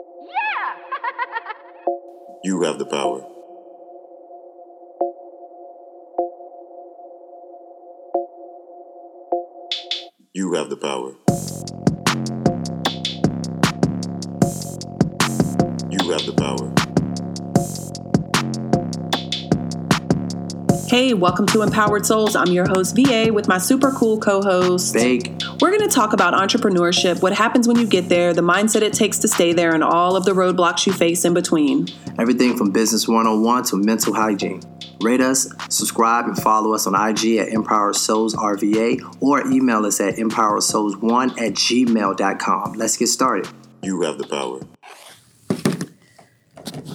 You have the power. You have the power. You have the power. Hey, welcome to Empowered Souls. I'm your host, VA, with my super cool co host. Bake. We're going to talk about entrepreneurship, what happens when you get there, the mindset it takes to stay there, and all of the roadblocks you face in between. Everything from business 101 to mental hygiene. Rate us, subscribe, and follow us on IG at Empower Souls RVA or email us at empowersouls1 at gmail.com. Let's get started. You have the power.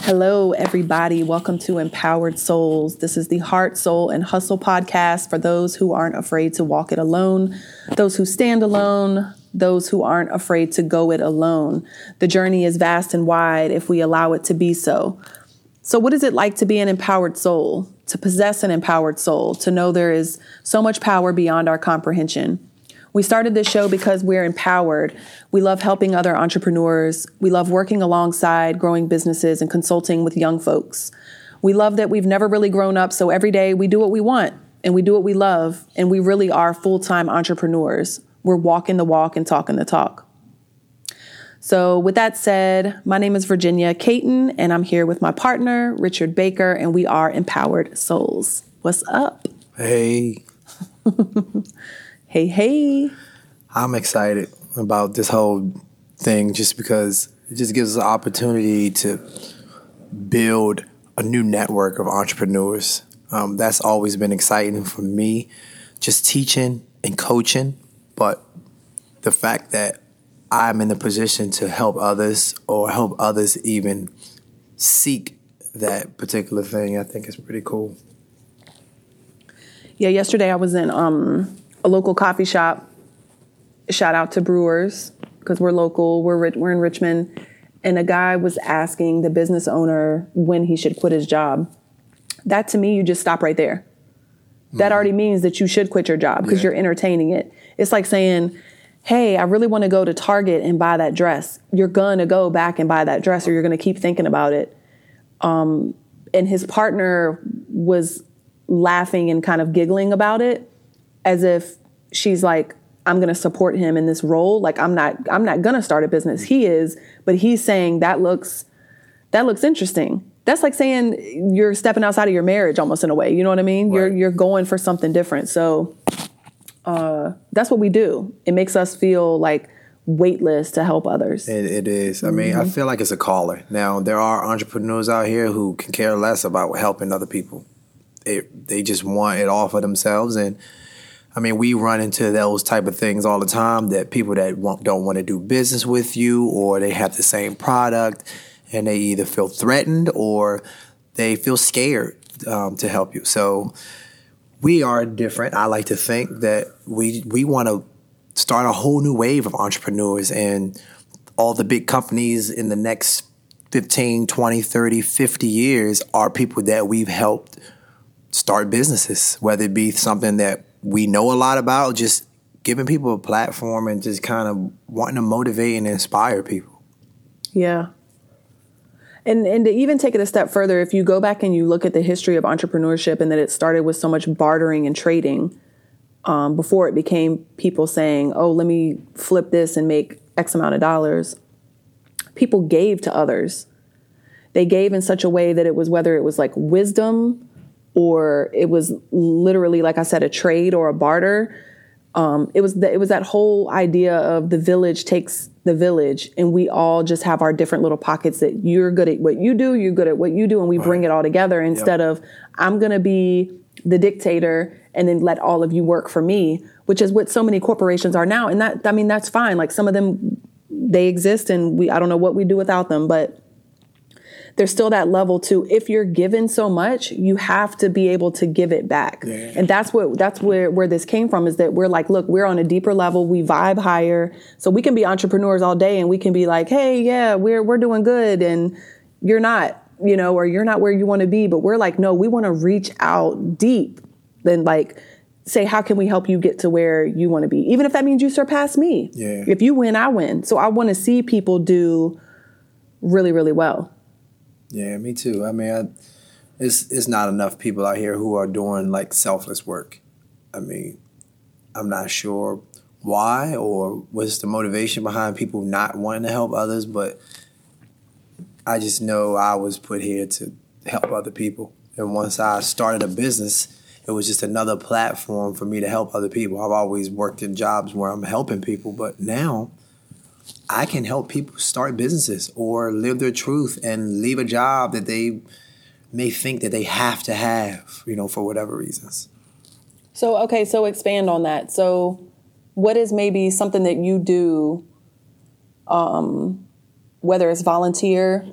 Hello, everybody. Welcome to Empowered Souls. This is the Heart, Soul, and Hustle podcast for those who aren't afraid to walk it alone, those who stand alone, those who aren't afraid to go it alone. The journey is vast and wide if we allow it to be so. So, what is it like to be an empowered soul, to possess an empowered soul, to know there is so much power beyond our comprehension? We started this show because we're empowered. We love helping other entrepreneurs. We love working alongside growing businesses and consulting with young folks. We love that we've never really grown up, so every day we do what we want and we do what we love, and we really are full time entrepreneurs. We're walking the walk and talking the talk. So, with that said, my name is Virginia Caton, and I'm here with my partner, Richard Baker, and we are Empowered Souls. What's up? Hey, Hey, hey. I'm excited about this whole thing just because it just gives us an opportunity to build a new network of entrepreneurs. Um, that's always been exciting for me, just teaching and coaching. But the fact that I'm in the position to help others or help others even seek that particular thing, I think is pretty cool. Yeah, yesterday I was in um, a local coffee shop. Shout out to Brewers because we're local. We're we're in Richmond, and a guy was asking the business owner when he should quit his job. That to me, you just stop right there. That mm-hmm. already means that you should quit your job because Yeah. you're entertaining it. It's like saying, "Hey, I really want to go to Target and buy that dress." You're gonna go back and buy that dress, or you're gonna keep thinking about it um, and his partner was laughing and kind of giggling about it as if she's like i'm going to support him in this role like i'm not i'm not going to start a business he is but he's saying that looks that looks interesting that's like saying you're stepping outside of your marriage almost in a way you know what i mean you're you're going for something different so uh that's what we do it makes us feel like weightless to help others It, it is. I mean, I feel like it's a caller. Now, there are entrepreneurs out here who can care less about helping other people. They, they just want it all for themselves. And I mean, we run into those type of things all the time that people that don't want to do business with you or they have the same product and they either feel threatened or they feel scared um, to help you. So we are different. I like to think that we we want to start a whole new wave of entrepreneurs and all the big companies in the next 15, 20, 30, 50 years are people that we've helped start businesses, whether it be something that we know a lot about, just giving people a platform and just kind of wanting to motivate and inspire people. Yeah. And and to even take it a step further, if you go back and you look at the history of entrepreneurship and that it started with so much bartering and trading, um, before it became people saying, "Oh, let me flip this and make X amount of dollars," people gave to others. They gave in such a way that it was whether it was like wisdom or it was literally, like I said, a trade or a barter um, it was the, it was that whole idea of the village takes the village, and we all just have our different little pockets that you're good at what you do, you're good at what you do, and we bring it all together instead of I'm gonna be the dictator and then let all of you work for me, which is what so many corporations are now. And that I mean that's fine. Like some of them they exist, and we I don't know what we do without them, but there's still that level to if you're given so much you have to be able to give it back. And that's what that's where where this came from is that we're like look we're on a deeper level. We vibe higher. So we can be entrepreneurs all day and we can be like hey yeah we're we're doing good. And you're not you know or you're not where you want to be. But we're like no we want to reach out deep then like say how can we help you get to where you want to be? Even if that means you surpass me. Yeah. if you win i win. So i want to see people do really, really well. Yeah, me too. I mean, I, it's it's not enough people out here who are doing like selfless work. I mean, I'm not sure why or what's the motivation behind people not wanting to help others, but I just know I was put here to help other people. And once I started a business, it was just another platform for me to help other people. I've always worked in jobs where I'm helping people, but now I can help people start businesses or live their truth and leave a job that they may think that they have to have, you know, for whatever reasons. So, okay, so expand on that. So, what is maybe something that you do, um, whether it's volunteer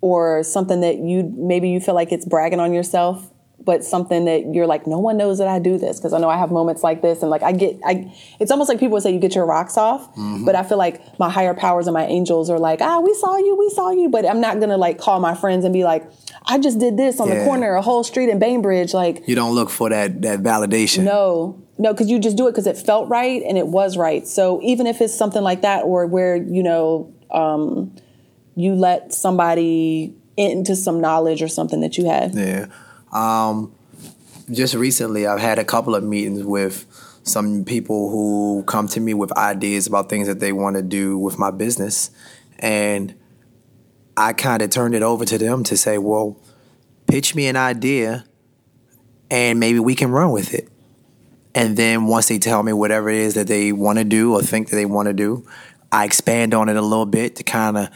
or something that you maybe you feel like it's bragging on yourself but something that you're like no one knows that i do this because i know i have moments like this and like i get i it's almost like people would say you get your rocks off mm-hmm. but i feel like my higher powers and my angels are like ah we saw you we saw you but i'm not gonna like call my friends and be like i just did this on yeah. the corner a whole street in bainbridge like you don't look for that that validation no no because you just do it because it felt right and it was right so even if it's something like that or where you know um, you let somebody into some knowledge or something that you had? Yeah. Um, just recently, I've had a couple of meetings with some people who come to me with ideas about things that they want to do with my business. And I kind of turned it over to them to say, well, pitch me an idea and maybe we can run with it. And then once they tell me whatever it is that they want to do or think that they want to do, I expand on it a little bit to kind of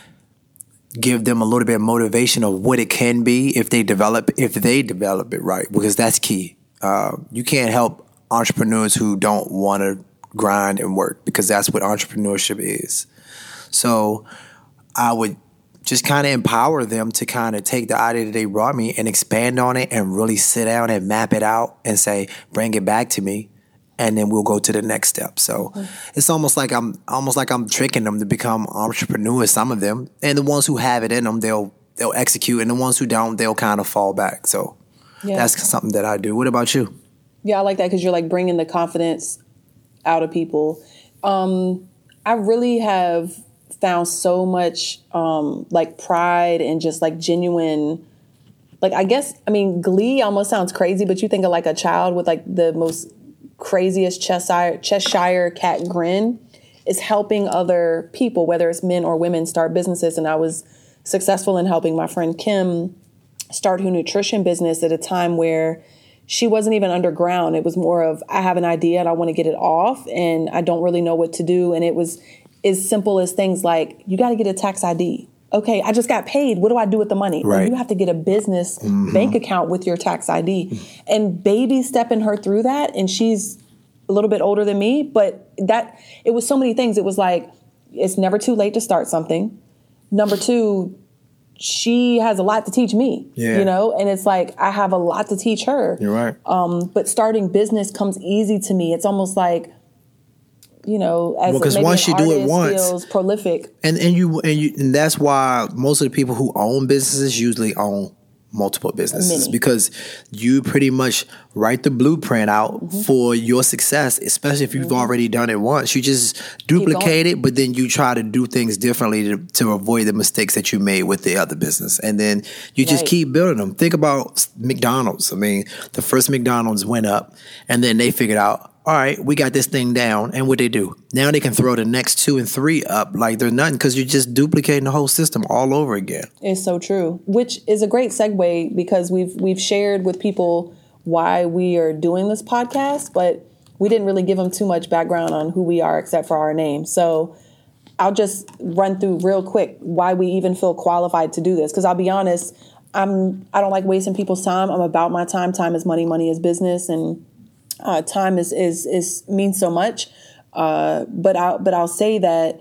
give them a little bit of motivation of what it can be if they develop if they develop it right because that's key. Uh, you can't help entrepreneurs who don't want to grind and work because that's what entrepreneurship is. So I would just kind of empower them to kind of take the idea that they brought me and expand on it and really sit down and map it out and say, bring it back to me and then we'll go to the next step. So mm-hmm. it's almost like I'm almost like I'm tricking them to become entrepreneurs. Some of them, and the ones who have it in them, they'll they'll execute, and the ones who don't, they'll kind of fall back. So yeah. that's something that I do. What about you? Yeah, I like that because you're like bringing the confidence out of people. Um, I really have found so much um, like pride and just like genuine like I guess I mean glee almost sounds crazy, but you think of like a child with like the most craziest Cheshire, Cheshire cat grin is helping other people, whether it's men or women, start businesses. And I was successful in helping my friend Kim start her nutrition business at a time where she wasn't even underground. It was more of I have an idea and I want to get it off and I don't really know what to do. And it was as simple as things like you got to get a tax ID okay, I just got paid. What do I do with the money? Right. You have to get a business mm-hmm. bank account with your tax ID. And baby stepping her through that, and she's a little bit older than me, but that it was so many things. It was like it's never too late to start something. Number two, she has a lot to teach me. Yeah. You know, and it's like I have a lot to teach her. You're right. Um, but starting business comes easy to me. It's almost like you know, as because well, once you do it once, feels prolific, and and you and you and that's why most of the people who own businesses usually own multiple businesses Many. because you pretty much write the blueprint out mm-hmm. for your success especially if you've mm-hmm. already done it once you just duplicate it but then you try to do things differently to, to avoid the mistakes that you made with the other business and then you right. just keep building them think about mcdonald's i mean the first mcdonald's went up and then they figured out all right, we got this thing down. And what they do? Now they can throw the next two and three up like they're nothing because you're just duplicating the whole system all over again. It's so true. Which is a great segue because we've we've shared with people why we are doing this podcast, but we didn't really give them too much background on who we are except for our name. So I'll just run through real quick why we even feel qualified to do this. Because I'll be honest, I'm I don't like wasting people's time. I'm about my time. Time is money. Money is business. And uh, time is is is means so much. Uh, but I but I'll say that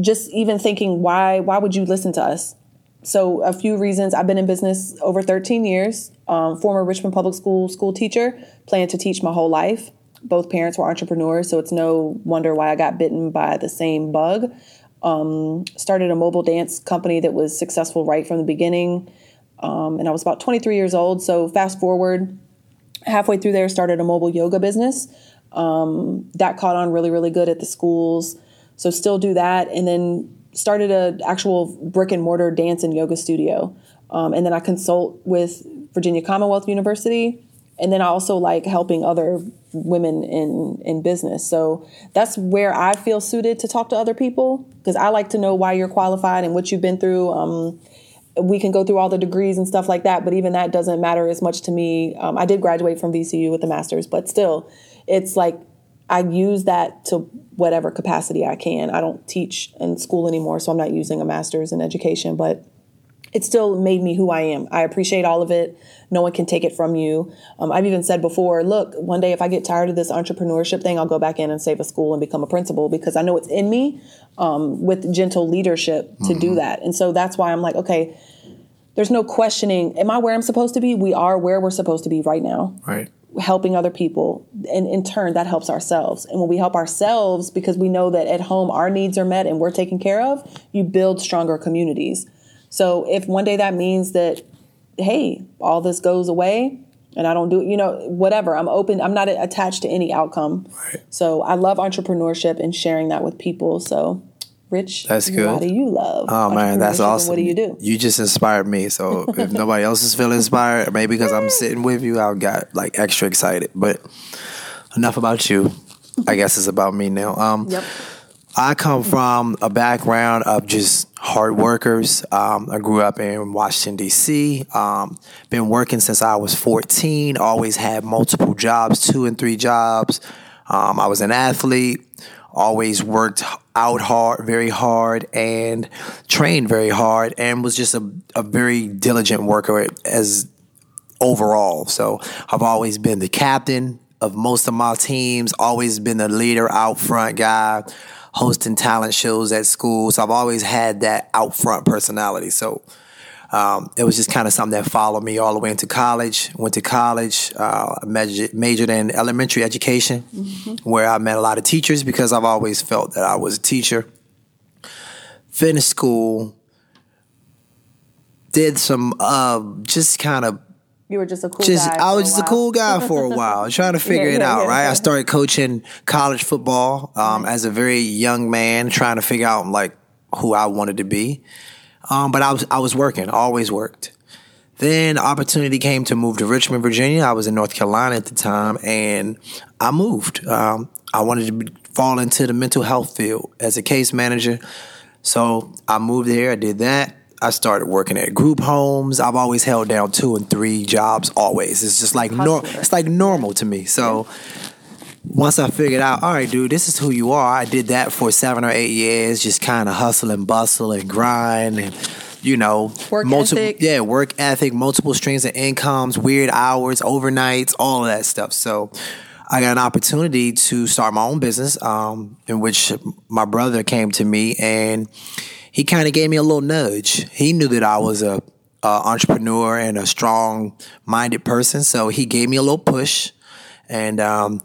just even thinking why why would you listen to us? So a few reasons. I've been in business over 13 years. Um, former Richmond Public School school teacher. planned to teach my whole life. Both parents were entrepreneurs, so it's no wonder why I got bitten by the same bug. Um, started a mobile dance company that was successful right from the beginning. Um, and I was about 23 years old. So fast forward, halfway through there, started a mobile yoga business. Um, that caught on really, really good at the schools. So still do that. And then started a actual brick and mortar dance and yoga studio, um, and then I consult with Virginia Commonwealth University, and then I also like helping other women in in business. So that's where I feel suited to talk to other people because I like to know why you're qualified and what you've been through. Um, we can go through all the degrees and stuff like that, but even that doesn't matter as much to me. Um, I did graduate from VCU with a master's, but still, it's like I use that to whatever capacity I can. I don't teach in school anymore, so I'm not using a master's in education, but it still made me who I am. I appreciate all of it. No one can take it from you. Um, I've even said before, look, one day if I get tired of this entrepreneurship thing, I'll go back in and save a school and become a principal because I know it's in me um, with gentle leadership to mm-hmm. do that. And so that's why I'm like, okay, there's no questioning. Am I where I'm supposed to be? We are where we're supposed to be right now. Right helping other people and in turn that helps ourselves and when we help ourselves because we know that at home our needs are met and we're taken care of you build stronger communities so if one day that means that hey all this goes away and i don't do it you know whatever i'm open i'm not attached to any outcome right. so i love entrepreneurship and sharing that with people so Rich, that's good. What do you love? Oh man, that's awesome. What do you do? You just inspired me. So if nobody else is feeling inspired, maybe because I'm sitting with you, I've got like extra excited. But enough about you. I guess it's about me now. Um, yep. I come from a background of just hard workers. Um, I grew up in Washington D.C. Um, been working since I was 14. Always had multiple jobs, two and three jobs. Um, I was an athlete always worked out hard, very hard, and trained very hard, and was just a, a very diligent worker as overall. So I've always been the captain of most of my teams, always been the leader, out front guy, hosting talent shows at school. So I've always had that out front personality. So um, it was just kind of something that followed me all the way into college. Went to college, uh, majored, majored in elementary education, mm-hmm. where I met a lot of teachers because I've always felt that I was a teacher. Finished school, did some uh, just kind of you were just a cool just, I was just a cool guy for a while, trying to figure yeah, it out, yeah, right? I started coaching college football um, as a very young man, trying to figure out like who I wanted to be. Um, but I was I was working, always worked. Then opportunity came to move to Richmond, Virginia. I was in North Carolina at the time, and I moved. Um, I wanted to be, fall into the mental health field as a case manager, so I moved there. I did that. I started working at group homes. I've always held down two and three jobs. Always, it's just like nor- it's like normal to me. So once I figured out, all right, dude, this is who you are. I did that for seven or eight years, just kind of hustle and bustle and grind and you know, work multiple, ethic. yeah, work ethic, multiple streams of incomes, weird hours, overnights, all of that stuff. So I got an opportunity to start my own business, um, in which my brother came to me and he kind of gave me a little nudge. He knew that I was a, a entrepreneur and a strong minded person, so he gave me a little push. And um,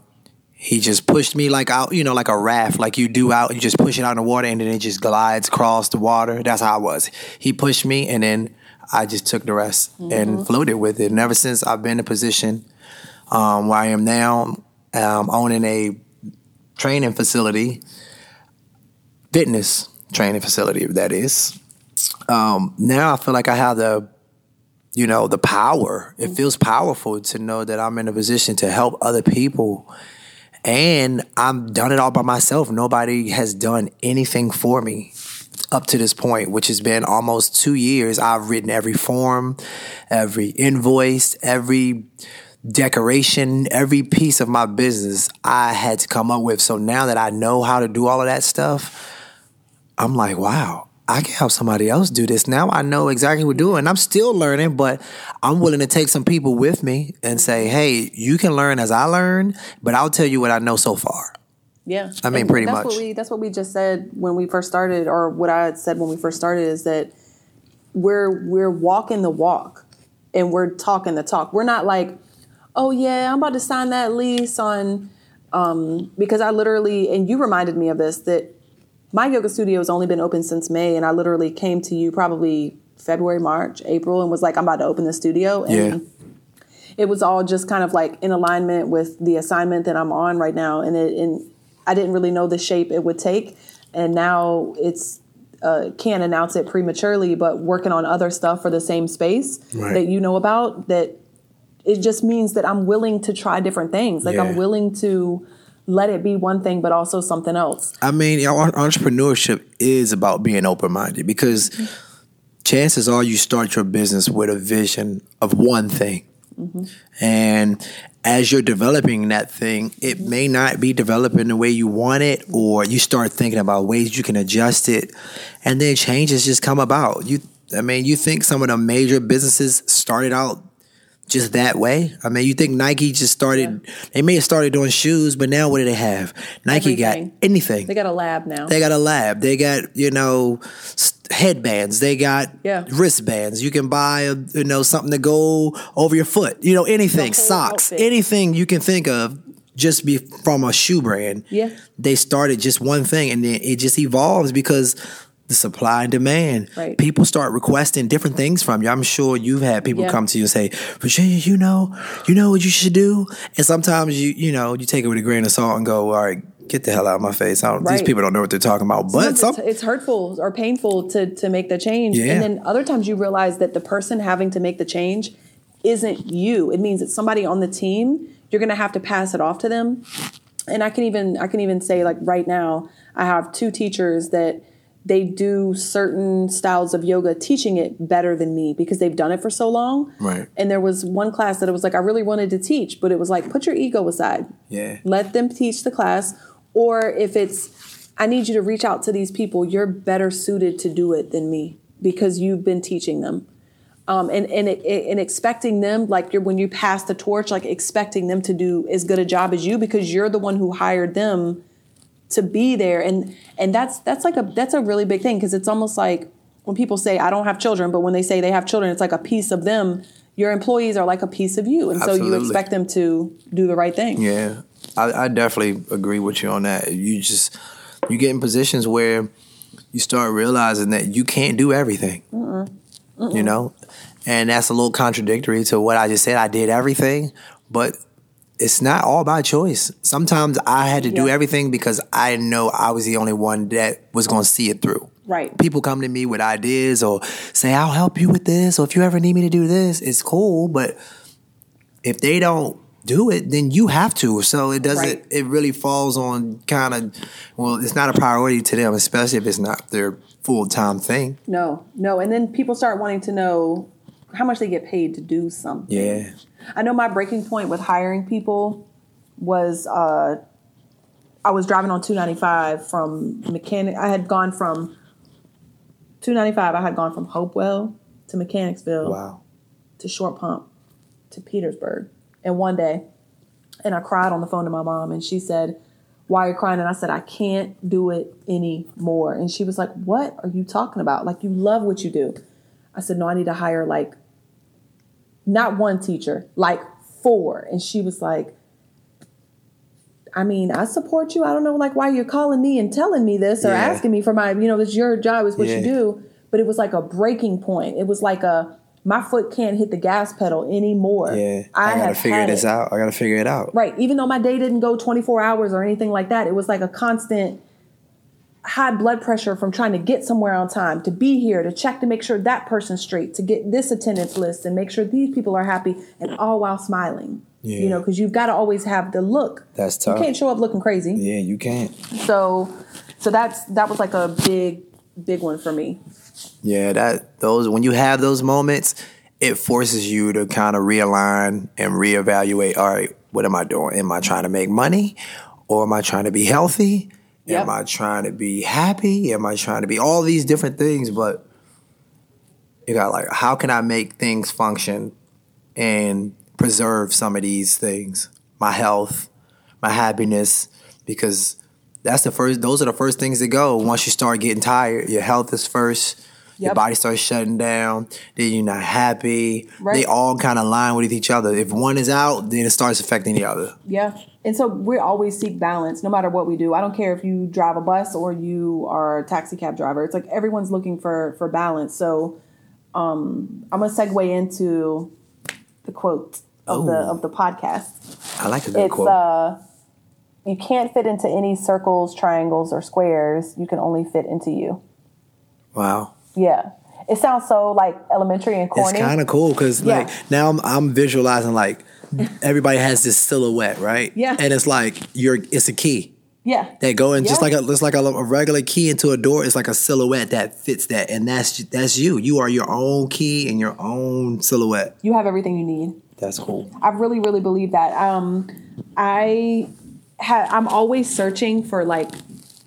he just pushed me like out, you know, like a raft, like you do out. You just push it out in the water, and then it just glides across the water. That's how I was. He pushed me, and then I just took the rest mm-hmm. and floated with it. And ever since I've been in a position um, where I am now, um, owning a training facility, fitness training facility, that is. Um, now I feel like I have the, you know, the power. It mm-hmm. feels powerful to know that I'm in a position to help other people and I've done it all by myself. Nobody has done anything for me up to this point, which has been almost two years. I've written every form, every invoice, every decoration, every piece of my business I had to come up with. So now that I know how to do all of that stuff, I'm like, wow, I can help somebody else do this. Now I know exactly what to do, and I'm still learning, but I'm willing to take some people with me and say, hey, you can learn as I learn, but I'll tell you what I know so far. Yeah. I mean, and pretty that's much. What we, that's what we just said when we first started, or what I had said when we first started is that we're we're walking the walk and we're talking the talk. We're not like, oh yeah, I'm about to sign that lease on um, because I literally and you reminded me of this that my yoga studio has only been open since May, and I literally came to you probably February, March, April, and was like, I'm about to open the studio. And yeah. it was all just kind of like in alignment with the assignment that I'm on right now. And it and I didn't really know the shape it would take. And now it's uh, can't announce it prematurely, but working on other stuff for the same space Right. that you know about, that it just means that I'm willing to try different things. Like Yeah. I'm willing to let it be one thing, but also something else. I mean, you know, en- entrepreneurship is about being open minded because chances are you start your business with a vision of one thing. Mm-hmm. And as you're developing that thing, it mm-hmm. may not be developing the way you want it, or you start thinking about ways you can adjust it, and then changes just come about. You, I mean, you think some of the major businesses started out just that way? I mean, you think Nike just started? They may have started doing shoes, but now what do they have? Nike Everything. got anything. They got a lab now. They got a lab. They got you know headbands. They got Yeah. wristbands. You can buy a, you know something to go over your foot. You know anything. Socks. outfit. Anything you can think of. Just be from a shoe brand. Yeah. They started just one thing, and then it just evolves because the supply and demand. Right. People start requesting different things from you. I'm sure you've had people Yeah. come to you and say, Virginia, you know, you know what you should do? And sometimes you, you know, you take it with a grain of salt and go, all right, get the hell out of my face. I don't, These people don't know what they're talking about. But some, it's, it's hurtful or painful to to make the change, Yeah. and then other times you realize that the person having to make the change isn't you. It means it's somebody on the team. You're going to have to pass it off to them. And I can even I can even say like right now I have two teachers that they do certain styles of yoga teaching it better than me because they've done it for so long. Right. And there was one class that it was like I really wanted to teach, but it was like put your ego aside yeah. let them teach the class or if it's i need you to reach out to these people you're better suited to do it than me because you've been teaching them um, and and, it, and expecting them like you're when you pass the torch like expecting them to do as good a job as you because you're the one who hired them to be there. And and that's that's like a that's a really big thing because it's almost like when people say i don't have children but when they say they have children it's like a piece of them. Your employees are like a piece of you. And so you expect them to do the right thing. Yeah, I, I definitely agree with you on that. You just you get in positions where you start realizing that you can't do everything. You know, and that's a little contradictory to what I just said. I did everything, but it's not all by choice. Sometimes I had to do everything because I know I was the only one that was going to see it through. Right. People come to me with ideas or say, I'll help you with this, or if you ever need me to do this, it's cool. But if they don't do it, then you have to. So it doesn't, Right. it really falls on kind of, well, it's not a priority to them, especially if it's not their full time thing. No, no. And then people start wanting to know how much they get paid to do something. Yeah. I know my breaking point with hiring people was uh, I was driving on 295 from mechanic. I had gone from 295. I had gone from Hopewell to Mechanicsville Wow. to Short Pump to Petersburg and one day. And I cried on the phone to my mom, and she said, Why are you crying? And I said, I can't do it anymore. And she was like, What are you talking about? Like, you love what you do. I said, No, I need to hire like not one teacher, like four. And she was like, I mean, I support you. I don't know, like, why you're calling me and telling me this or Yeah. asking me for my, you know, it's your job, it's what Yeah. you do. But it was like a breaking point. It was like a, my foot can't hit the gas pedal anymore. Yeah. I, gotta have figure this it. out. I gotta figure it out. Right. Even though my day didn't go 24 hours or anything like that, it was like a constant high blood pressure from trying to get somewhere on time, to be here, to check to make sure that person's straight, to get this attendance list and make sure these people are happy, and all while smiling. Yeah. You know, because you've got to always have the look. That's tough. You can't show up looking crazy. Yeah, you can't. So, so that's that was like a big, big one for me. Yeah, that those when you have those moments, it forces you to kind of realign and reevaluate. All right, what am I doing? Am I trying to make money, or am I trying to be healthy? Yep. Am I trying to be happy? Am I trying to be all these different things? But you got like, how can I make things function and preserve some of these things? My health, my happiness, because that's the first. Those are the first things that go once you start getting tired. Your health is first. Your body starts shutting down. Then you're not happy. They all kind of line with each other. If one is out, then it starts affecting the other. Yeah. And so we always seek balance no matter what we do. I don't care if you drive a bus or you are a taxi cab driver. It's like everyone's looking for for balance. So um I'm gonna segue into the quote of the of the podcast. I like a good It's quote. uh you can't fit into any circles, triangles, or squares. You can only fit into you. Wow. Yeah. It sounds so like elementary and corny. It's kind of cool because Yeah. like now I'm, I'm visualizing like everybody has this silhouette, right? Yeah. And it's like you're it's a key. yeah. That go in just like a just like a, a regular key into a door. It's like a silhouette that fits that, and that's that's you. You are your own key and your own silhouette. You have everything you need. That's cool. I really, really believe that. Um, I ha- I'm always searching for like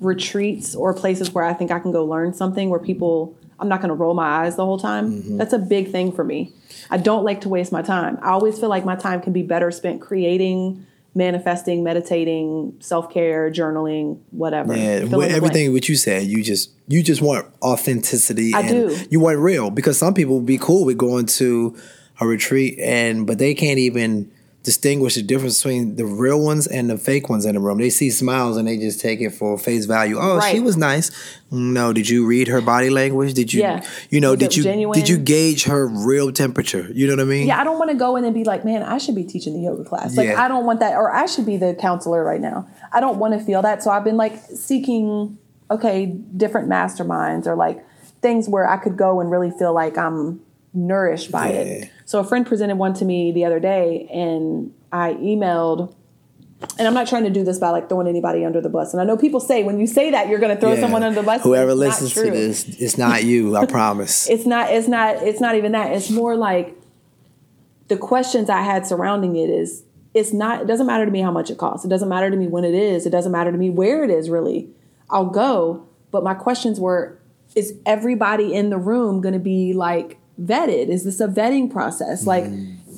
retreats or places where I think I can go learn something where people I'm not going to roll my eyes the whole time. Mm-hmm. That's a big thing for me. I don't like to waste my time. I always feel like my time can be better spent creating, manifesting, meditating, self care, journaling, whatever. Yeah, with everything what you said, you just you just want authenticity. I and do. You want real because some people be cool with going to a retreat and but they can't even distinguish the difference between the real ones and the fake ones in the room. They see smiles and they just take it for face value. Oh, she was nice. No, did you read her body language? Did you Yeah. you know, Was did you genuine? did you gauge her real temperature? You know what I mean? Yeah, I don't want to go in and be like, man, I should be teaching the yoga class. Like, Yeah. I don't want that, or I should be the counselor right now. I don't want to feel that. So I've been like seeking, okay, different masterminds or like things where I could go and really feel like I'm nourished by Yeah. it. So a friend presented one to me the other day, and I emailed. And I'm not trying to do this by like throwing anybody under the bus. And I know people say when you say that you're going to throw Yeah. someone under the bus. Whoever listens to this, it's not you, I promise. it's not it's not it's not even that it's more like the questions i had surrounding it is it's not it doesn't matter to me how much it costs it doesn't matter to me when it is it doesn't matter to me where it is really i'll go but my questions were is everybody in the room going to be like vetted is this a vetting process like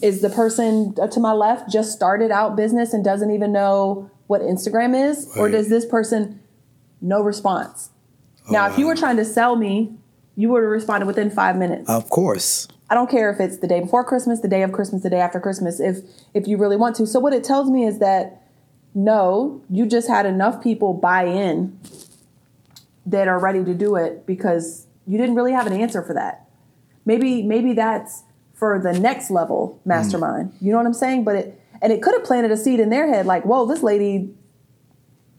is the person to my left just started out business and doesn't even know what instagram is or does this person no response now if you were um, trying to sell me you would have responded within five minutes of course. I don't care if it's the day before Christmas, the day of Christmas, the day after Christmas, if if you really want to. So what it tells me is that no, you just had enough people buy in that are ready to do it because you didn't really have an answer for that. Maybe maybe that's for the next level mastermind. You know what I'm saying? But it and it could have planted a seed in their head like, whoa, this lady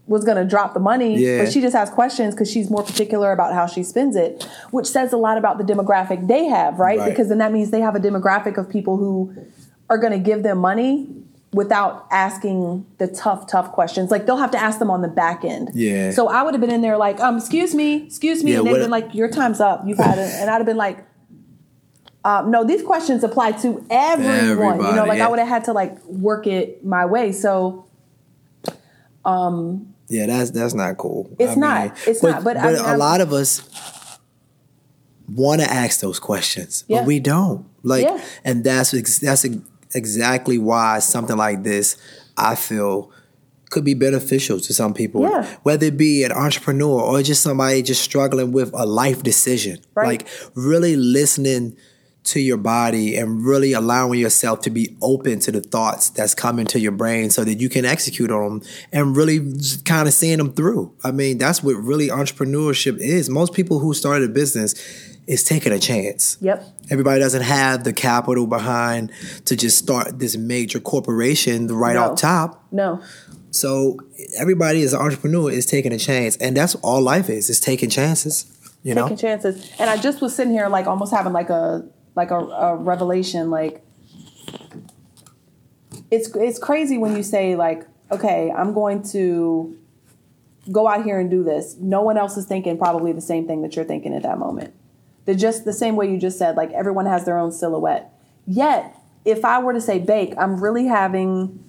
was going to drop the money, Yeah. but she just has questions because she's more particular about how she spends it, which says a lot about the demographic they have, right? Right. Because then that means they have a demographic of people who are going to give them money without asking the tough, tough questions. Like they'll have to ask them on the back end. Yeah. So I would have been in there like, um, excuse me, excuse me, Yeah, and what- been like, your time's up. You've had it, and I'd have been like. Um, no, these questions apply to everyone. you know, like yeah. I would have had to like work it my way. So Yeah, that's that's not cool. It's not. It's not, but I mean, a I'm- lot of us want to ask those questions, Yeah. but we don't. Like, Yeah. and that's that's exactly why something like this, I feel, could be beneficial to some people. Yeah. Whether it be an entrepreneur or just somebody just struggling with a life decision, Right. like really listening to your body and really allowing yourself to be open to the thoughts that's coming to your brain so that you can execute on them and really kind of seeing them through. I mean, that's what really entrepreneurship is. Most people who started a business is taking a chance. Yep. Everybody doesn't have the capital behind to just start this major corporation right No. off top. No. So everybody as an entrepreneur is taking a chance, and that's all life is: is taking chances. You know, taking chances. And I just was sitting here like almost having like a like a, a revelation. Like it's it's crazy when you say like, okay, I'm going to go out here and do this. No one else is thinking probably the same thing that you're thinking at that moment. The just the same way you just said, like everyone has their own silhouette. Yet, if I were to say, Bake, I'm really having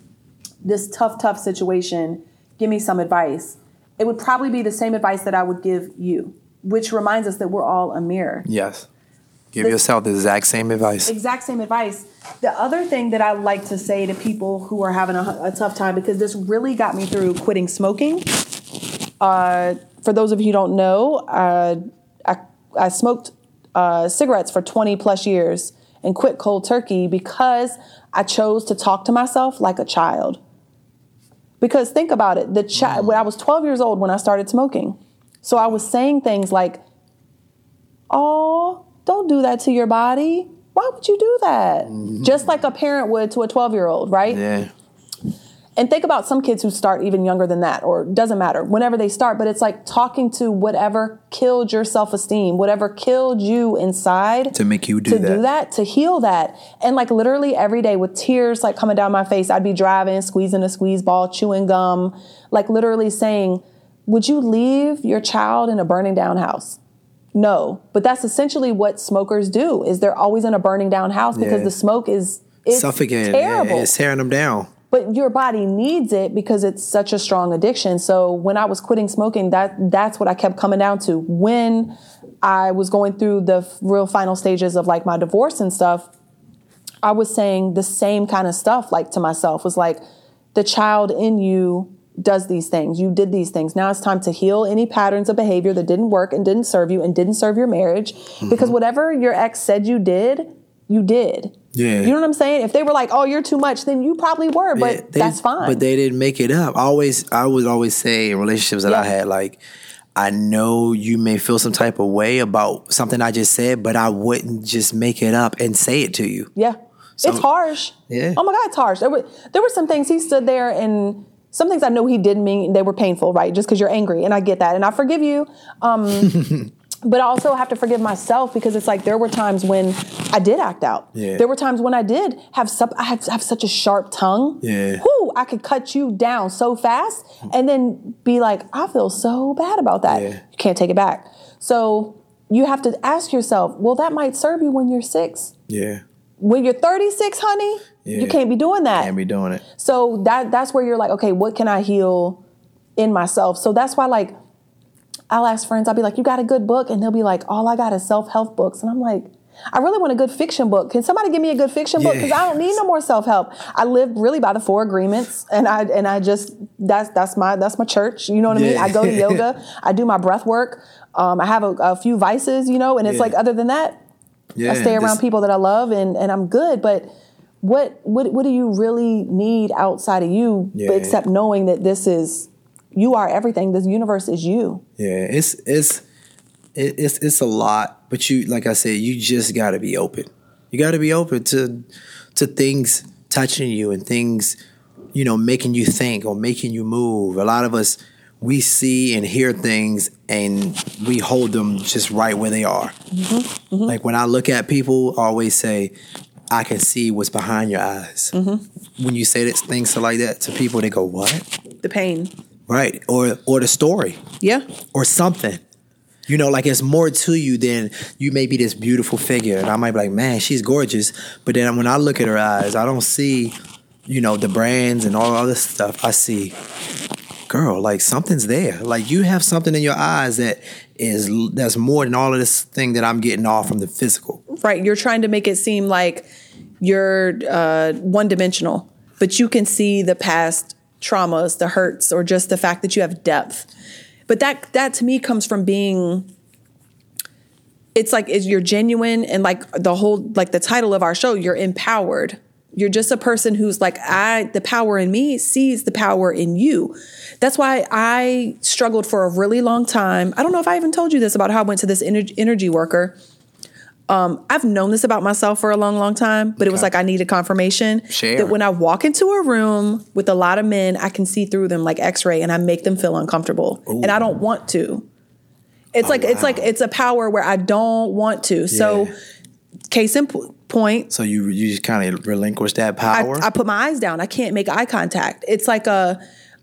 this tough, tough situation. Give me some advice. It would probably be the same advice that I would give you, which reminds us that we're all a mirror. yes. Give The- yourself the exact same advice. Exact same advice. The other thing that I like to say to people who are having a, a tough time, because this really got me through quitting smoking. Uh, for those of you who don't know, uh, I, I smoked uh, cigarettes for 20 plus years and quit cold turkey because I chose to talk to myself like a child. Because think about it, the child when I was 12 years old when I started smoking. So I was saying things like, "Oh, don't do that to your body. Why would you do that?" Mm-hmm. Just like a parent would to a 12-year-old, right? Yeah. And think about some kids who start even younger than that, or doesn't matter, whenever they start, but it's like talking to whatever killed your self esteem, whatever killed you inside To make you do to that. do that, to heal that. And like literally every day with tears like coming down my face, I'd be driving, squeezing a squeeze ball, chewing gum, like literally saying, Would you leave your child in a burning down house? No. But that's essentially what smokers do is they're always in a burning down house because Yeah. the smoke is it's Suffocating. terrible It's tearing them down. but your body needs it because it's such a strong addiction. So when I was quitting smoking, that that's what I kept coming down to. When I was going through the real final stages of like my divorce and stuff, I was saying the same kind of stuff like to myself was like the child in you does these things. You did these things. Now it's time to heal any patterns of behavior that didn't work and didn't serve you and didn't serve your marriage mm-hmm. because whatever your ex said you did, you did. Yeah. You know what I'm saying? If they were like, "Oh, you're too much," then you probably were, but Yeah, they- that's fine. But they didn't make it up. I always, I would always say in relationships that I had, like, I know you may feel some type of way about something I just said, but I wouldn't just make it up and say it to you. Yeah. it's harsh. Yeah. Oh my God, it's harsh. There were there were some things he stood there and some things I know he didn't mean they were painful, right? Just because you're angry, and I get that, and I forgive you. Um, but I also have to forgive myself because it's like there were times when I did act out. Yeah. There were times when I did have sup- I had have such a sharp tongue. Yeah. Whoo, I could cut you down so fast and then be like, I feel so bad about that. Yeah. You can't take it back. So you have to ask yourself, well, that might serve you when you're six Yeah. when you're 36, honey, you can't be doing that. Can't be doing it. So that that's where you're like, okay, what can I heal in myself? So that's why like I'll ask friends, I'll be like, you got a good book? And they'll be like, all I got is self-help books. And I'm like, I really want a good fiction book. Can somebody give me a good fiction book? Because I don't need no more self-help. I live really by the four agreements and I and I just that's that's my that's my church. You know what I mean? Yeah. I go to yoga, I do my breath work. Um, I have a, a few vices, you know, and it's Yeah. like other than that, Yeah. I stay around this- people that I love and, and I'm good. But what what what do you really need outside of you Yeah. except knowing that this is you are everything. This universe is you. Yeah, it's it's it, it's it's a lot, but you like I said, you just got to be open. You got to be open to to things touching you and things you know making you think or making you move. A lot of us we see and hear things and we hold them just right where they are. Mm-hmm, mm-hmm. Like when I look at people, I always say, I can see what's behind your eyes. Mm-hmm. When you say that things like that to people, they go, "What?" The pain. Right? Or or the story Yeah. or something. You know, like it's more to you than you may be this beautiful figure. And I might be like, man, she's gorgeous. But then when I look at her eyes, I don't see, you know, the brands and all other stuff. I see, girl, like something's there. Like you have something in your eyes that is that's more than all of this thing that I'm getting off from the physical. Right. You're trying to make it seem like you're uh, one dimensional, but you can see the past traumas, the hurts, or just the fact that you have depth. But that that to me comes from being it's like is you're genuine and like the whole like the title of our show, you're empowered. You're just a person who's like, I, the power in me sees the power in you. That's why I struggled for a really long time. I don't know if I even told you this about how I went to this ener- energy worker. Um, I've known this about myself for a long, long time, but it was like I needed confirmation Share. that when I walk into a room with a lot of men, I can see through them like X-ray, and I make them feel uncomfortable, and I don't want to. It's like it's like it's a power where I don't want to. So, Yeah. case in point, So you you just kind of relinquish that I, power. I put my eyes down. I can't make eye contact. It's like a,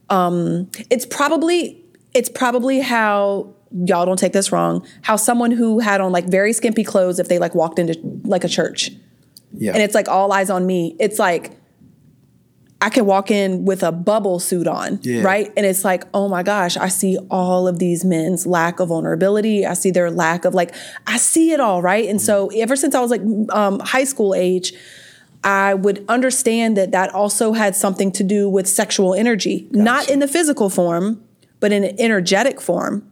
um, it's probably, it's probably how y'all don't take this wrong. How someone who had on like very skimpy clothes, if they like walked into like a church, yeah. and it's like all eyes on me. It's like I can walk in with a bubble suit on, Yeah. right? And it's like, oh my gosh, I see all of these men's lack of vulnerability. I see their lack of like, I see it all, right? And so ever since I was like um, high school age, I would understand that that also had something to do with sexual energy, not in the physical form, but in an energetic form.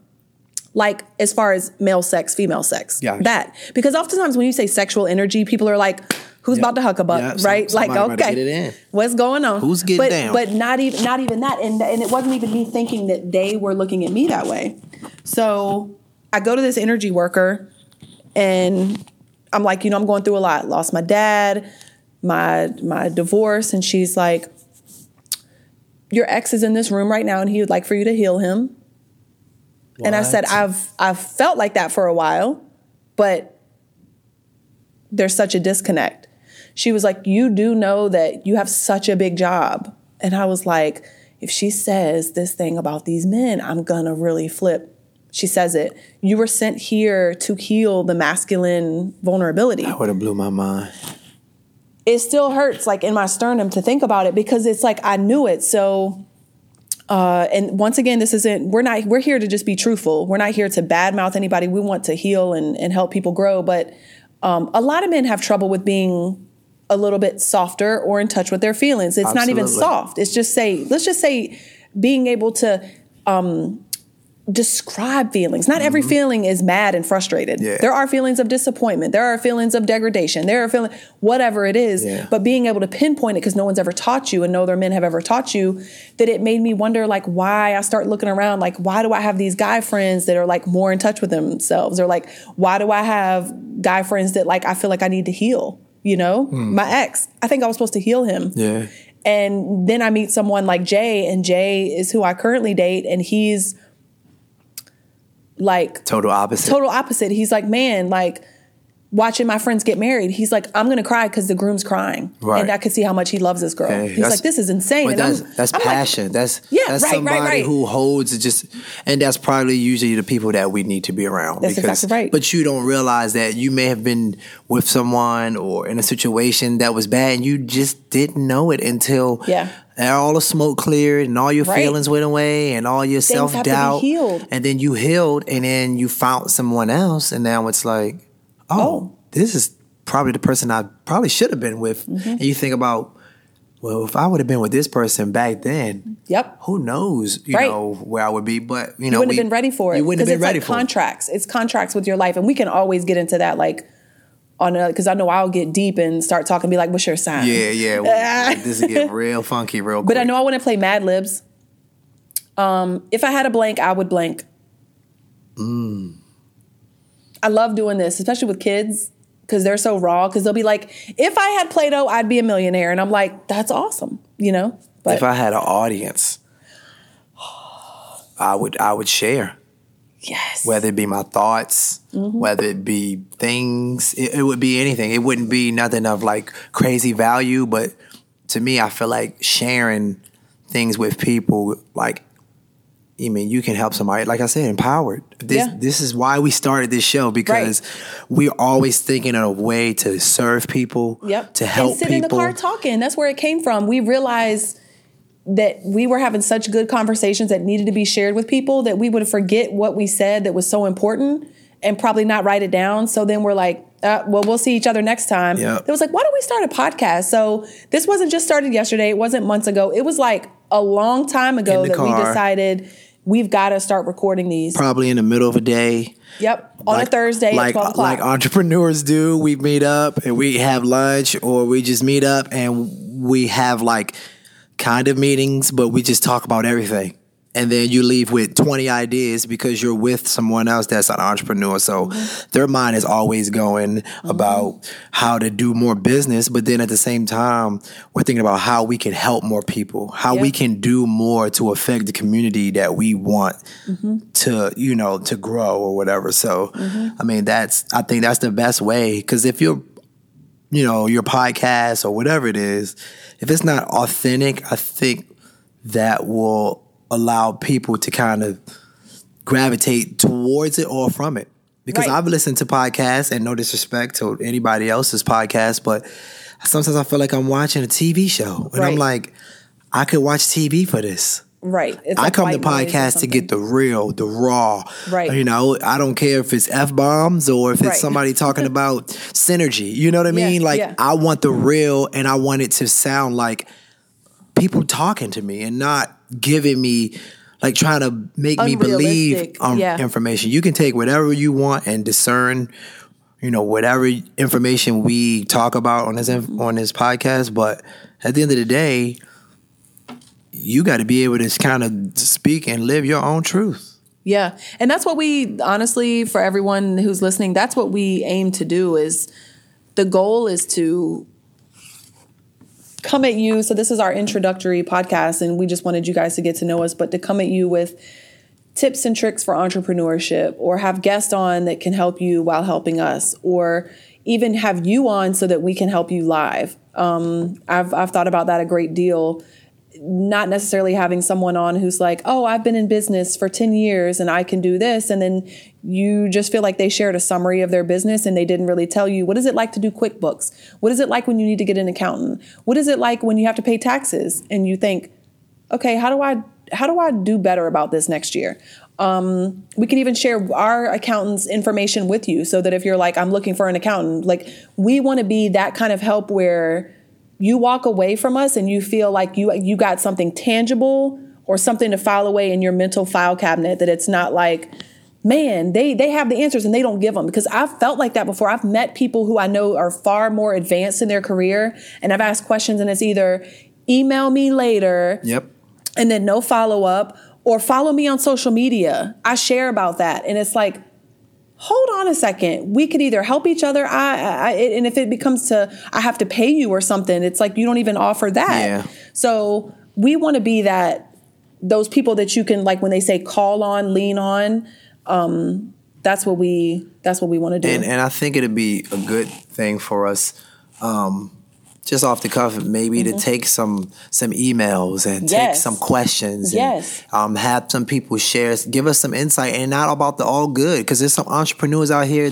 Like as far as male sex, female sex, Gotcha. that because oftentimes when you say sexual energy, people are like, "Who's about to huck a buck?" Some- right? Like, about to okay, get it in. what's going on? Who's getting but, down? But not even not even that, and and it wasn't even me thinking that they were looking at me that way. So I go to this energy worker, and I'm like, you know, I'm going through a lot. Lost my dad, my my divorce, and she's like, your ex is in this room right now and he would like for you to heal him. And I said, I've I've felt like that for a while, but there's such a disconnect. She was like, You do know that you have such a big job. And I was like, If she says this thing about these men, I'm gonna really flip. She says it. You were sent here to heal the masculine vulnerability That would have blew my mind. it still hurts like in my sternum to think about it because it's like I knew it. So uh and once again this isn't we're not we're here to just be truthful. We're not here to badmouth anybody. We want to heal and, and help people grow. But um a lot of men have trouble with being a little bit softer or in touch with their feelings. It's not even soft. It's just say, let's just say being able to um describe feelings. Not every feeling is mad and frustrated. Mm-hmm. Yeah. There are feelings of disappointment. There are feelings of degradation. There are feelings, whatever it is. Yeah. But being able to pinpoint it because no one's ever taught you and no other men have ever taught you, that it made me wonder like why I start looking around like why do I have these guy friends that are like more in touch with themselves or like why do I have guy friends that like I feel like I need to heal. You know, hmm. my ex, I think I was supposed to heal him. Yeah. And then I meet someone like Jay, and Jay is who I currently date, and he's like Total opposite. total opposite. He's like, man, like watching my friends get married. He's like, I'm gonna cry because the groom's crying, Right. and I could see how much he loves this girl. He's that's- like, this is insane. And that's that's I'm like, passion. that's Yeah, that's right, right, somebody right. who holds just and that's probably usually the people that we need to be around. That's exactly right. But you don't realize that you may have been with someone or in a situation that was bad and you just didn't know it until Yeah. all the smoke cleared and all your Right. feelings went away and all your have to be self doubt. healed. And then you healed and then you found someone else and now it's like, oh, Oh. this is probably the person I probably should have been with. Mm-hmm. And you think about, well, if I would have been with this person back then, Yep. who knows, you Right. know, where I would be. But you You know, wouldn't we- have been ready for it. You wouldn't have been it's ready like for it. contracts. It's contracts with your life, and we can always get into that, like on another because I know I'll get deep and start talking, be like, "What's your sign?" Yeah, yeah. well, this is getting real funky, real quick. But I know I want to play Mad Libs. Um, if I had a blank, I would blank. Mm. I love doing this, especially with kids, because they're so raw. Because they'll be like, "If I had Play-Doh, I'd be a millionaire," and I'm like, "That's awesome," you know. But if I had an audience, I would I would share. yes, Whether it be my thoughts, Mm-hmm. whether it be things, it, it would be anything. It wouldn't be nothing of like crazy value, but to me, I feel like sharing things with people, like, I mean, you can help somebody. Like I said, empowered. This Yeah. this is why we started this show because we're always thinking of a way to serve people, Yep. to help and sit people. in the car talking. That's where it came from. We realized that we were having such good conversations that needed to be shared with people that we would forget what we said that was so important and probably not write it down. So then we're like, uh, well, we'll see each other next time. Yep. It was like, why don't we start a podcast? So this wasn't just started yesterday. It wasn't months ago. It was like a long time ago that we decided we've got to start recording these. Probably in the middle of a day. Yep. On a Thursday like, at 12 o'clock. Like entrepreneurs do, we meet up and we have lunch or we just meet up and we have like kind of meetings, but we just talk about everything. And then you leave with 20 ideas because you're with someone else that's an entrepreneur. So Mm-hmm. their mind is always going about how to do more business. But then at the same time, we're thinking about how we can help more people, how we can do more to affect the community that we want Mm-hmm. to, you know, to grow or whatever. So, Mm-hmm. I mean, that's, I think that's the best way. Cause if you're, you know, your podcast or whatever it is, if it's not authentic, I think that will allow people to kind of gravitate towards it or from it. Because Right. I've listened to podcasts and no disrespect to anybody else's podcast, but sometimes I feel like I'm watching a TV show and I'm like, I could watch TV for this. right. It's I like come to white noise or podcasts to get the real, the raw. Right. You know, I don't care if it's F bombs or if it's Right. somebody talking about synergy. You know what I Yeah, mean? Like, yeah. I want the real and I want it to sound like people talking to me and not giving me, like, trying to make me believe um, yeah. information. You can take whatever you want and discern. You know whatever information we talk about on this on this podcast, but at the end of the day, you got to be able to kind of speak and live your own truth. Yeah. And that's what we honestly for everyone who's listening, that's what we aim to do is the goal is to come at you. So this is our introductory podcast, and we just wanted you guys to get to know us, but to come at you with tips and tricks for entrepreneurship, or have guests on that can help you while helping us, or even have you on so that we can help you live. Um, I've I've thought about that a great deal not necessarily having someone on who's like, oh, I've been in business for 10 years and I can do this. And then you just feel like they shared a summary of their business and they didn't really tell you what is it like to do QuickBooks? What is it like when you need to get an accountant? What is it like when you have to pay taxes? And you think, okay, how do I how do I do better about this next year? Um, we can even share our accountant's information with you so that if you're like, I'm looking for an accountant, like we want to be that kind of help where you walk away from us and you feel like you you got something tangible or something to file away in your mental file cabinet that it's not like man they they have the answers and they don't give them because i've felt like that before. I've met people who i know are far more advanced in their career and i've asked questions and it's either email me later Yep. and then no follow up or follow me on social media. I share about that and it's like hold on a second. We could either help each other. I, I and if it becomes to i have to pay you or something it's like you don't even offer that. Yeah. so we want to be that those people that you can like when they say call on lean on um that's what we that's what we want to do. And and I think it'd be a good thing for us, um, just off the cuff, maybe to take some some emails and take Mm-hmm. Some questions. Yes. And, um, have some people share, give us some insight, and not about the all good, because there's some entrepreneurs out here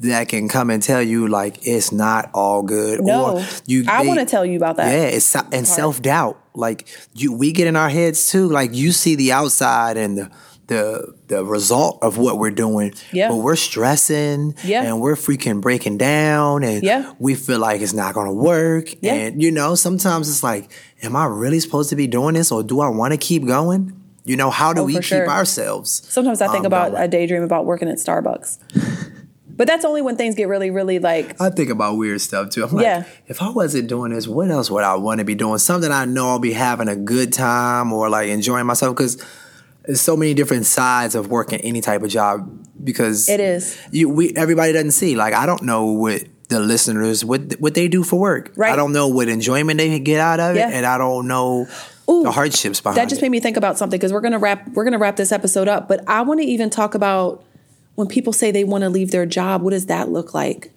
that can come and tell you like it's not all good. no or you. i want to tell you about that Yeah, it's and self doubt. Like you, we get in our heads too. Like you see the outside and the the the result of what we're doing. Yeah. But we're stressing. Yeah. And we're freaking breaking down, and Yeah. we feel like it's not to work. Yeah. And you know, sometimes it's like, am I really supposed to be doing this, or do I want to keep going? You know, how do Oh, we keep sure. ourselves? sometimes i think um, about i daydream about working at starbucks but that's only when things get really really like I think about weird stuff too. I'm like, Yeah. if I wasn't doing this, what else would I want to be doing? Something I know I'll be having a good time or like enjoying myself because there's so many different sides of working any type of job because It is. you we everybody doesn't see. Like I don't know what the listeners what what they do for work. Right. I don't know what enjoyment they get out of it, and I don't know Ooh, the hardships behind that just it. made me think about something because we're gonna wrap we're gonna wrap this episode up but i want to even talk about when people say they want to leave their job what does that look like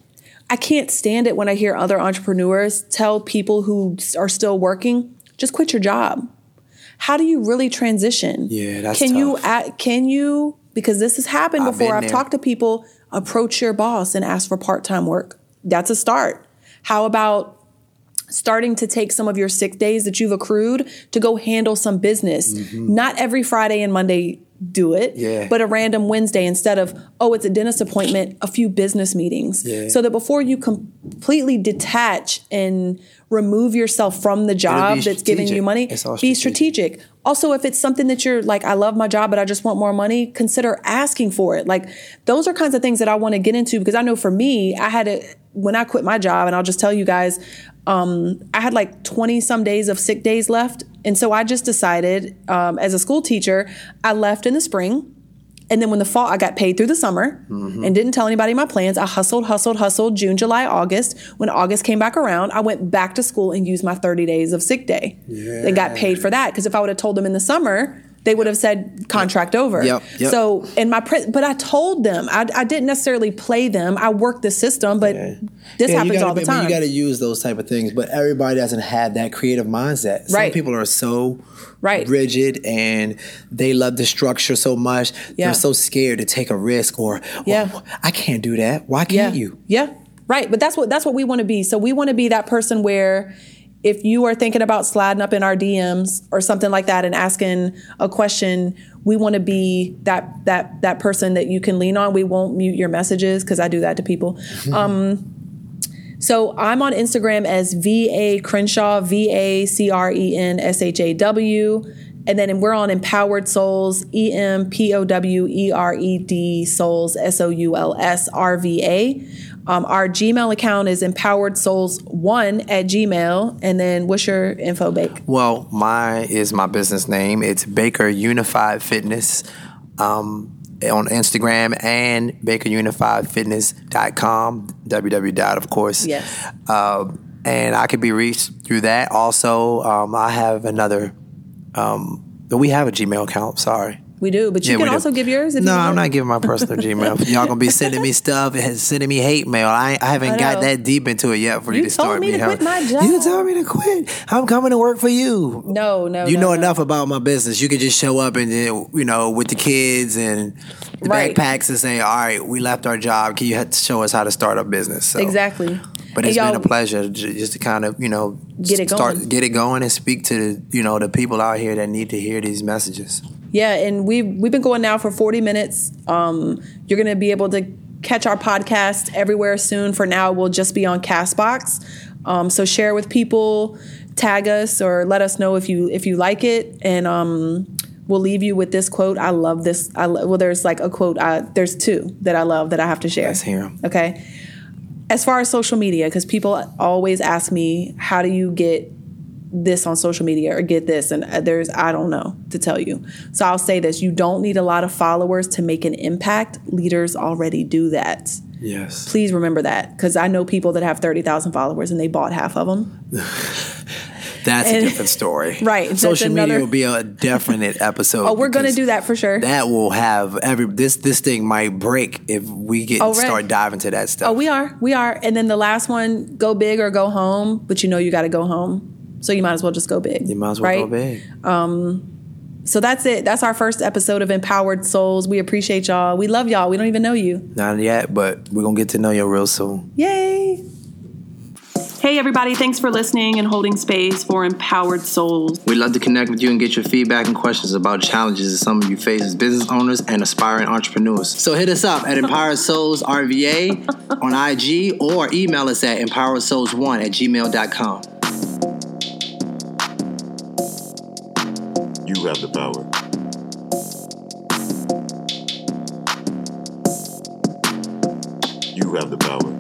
i can't stand it when i hear other entrepreneurs tell people who are still working just quit your job how do you really transition Yeah, that's can you tough. act, can you because this has happened I've before i've there. talked to people approach your boss and ask for part-time work that's a start how about starting to take some of your sick days that you've accrued to go handle some business. Mm-hmm. Not every Friday and Monday do it, Yeah. but a random Wednesday instead of, oh, it's a dentist appointment, a few business meetings. Yeah. So that before you completely detach and remove yourself from the job that's giving you money, be strategic. strategic. Also, if it's something that you're like, I love my job, but I just want more money, consider asking for it. Like, those are kinds of things that I want to get into because I know for me, I had it when I quit my job, and I'll just tell you guys, um, I had like 20 some days of sick days left. And so I just decided, um, as a school teacher, I left in the spring. And then when the fall, I got paid through the summer and didn't tell anybody my plans. I hustled, hustled, hustled June, July, August. When August came back around, I went back to school and used my 30 days of sick day. and got paid for that. Because if I would have told them in the summer, they would have said contract over. Yep, yep. So in my, pre- but I told them, I, I didn't necessarily play them. I worked the system, but this Yeah, happens gotta all the time. You got to use those type of things, but everybody doesn't have that creative mindset. Some Right. people are so Right. rigid and they love the structure so much. Yeah. They're so scared to take a risk or, Yeah. "Well, I can't do that. Why can't you? Yeah. Right. But that's what that's what we want to be. So we want to be that person where if you are thinking about sliding up in our DMs or something like that and asking a question, we want to be that that that person that you can lean on. We won't mute your messages because I do that to people. Um, so I'm on Instagram as VA Crenshaw, V A C R E N S H A W. And then we're on Empowered Souls, E M P O W E R E D Souls, S O U L S R V A. Um, our Gmail account is empowered souls one at Gmail. And then what's your info, Bake? Well, my is my business name. It's Baker Unified Fitness um, on Instagram and BakerUnifiedFitness.com, www. dot, Of course. Yes. Uh, and I could be reached through that. Also, um, I have another. Um, we have a Gmail account. Sorry. We do, but you Yeah, can do. also give yours if no, you. I'm not giving my personal Gmail. Y'all gonna be sending me stuff and sending me hate mail. I, I haven't I got that deep into it yet for you, You to start told me to quit my job. You told me to quit. I'm coming to work for you. No, no. you no, know no. enough about my business. You could just show up and then, you know with the kids and the Right. backpacks and say, "All right, we left our job. Can you have to show us how to start a business?" So, Exactly. But it's been a pleasure just to kind of you know Get it start going. get it going and speak to the you know the people out here that need to hear these messages. Yeah, and we've we've been going now for 40 minutes. Um, you're gonna be able to catch our podcast everywhere soon. For now, we'll just be on Castbox. Um, so share with people, tag us, or let us know if you if you like it, and um, we'll leave you with this quote. I love this. I lo- well, there's like a quote. I, there's two that I love that I have to share. Let's hear 'em. Okay. As far as social media, because people always ask me, how do you get this on social media or get this? And uh, there's, I don't know to tell you. So I'll say this you don't need a lot of followers to make an impact. Leaders already do that. Yes. Please remember that because I know people that have 30,000 followers and they bought half of them. That's a different story. Right, Social media will be a definite episode. Oh, we're going to do that for sure. That will have every this this thing might break if we get Oh, right. start diving to that stuff. Oh, we are. We are. And then the last one, go big or go home, but you know you got to go home. So you might as well just go big. you might as well right? go big. Um So that's it. That's our first episode of Empowered Souls. We appreciate y'all. We love y'all. We don't even know you. Not yet, but we're gonna get to know you real soon. Yay. Hey, everybody. Thanks for listening and holding space for Empowered Souls. We'd love to connect with you and get your feedback and questions about challenges that some of you face as business owners and aspiring entrepreneurs. So hit us up at Empowered Souls RVA on IG or email us at empoweredsouls1 at gmail.com. You have the power. You have the power.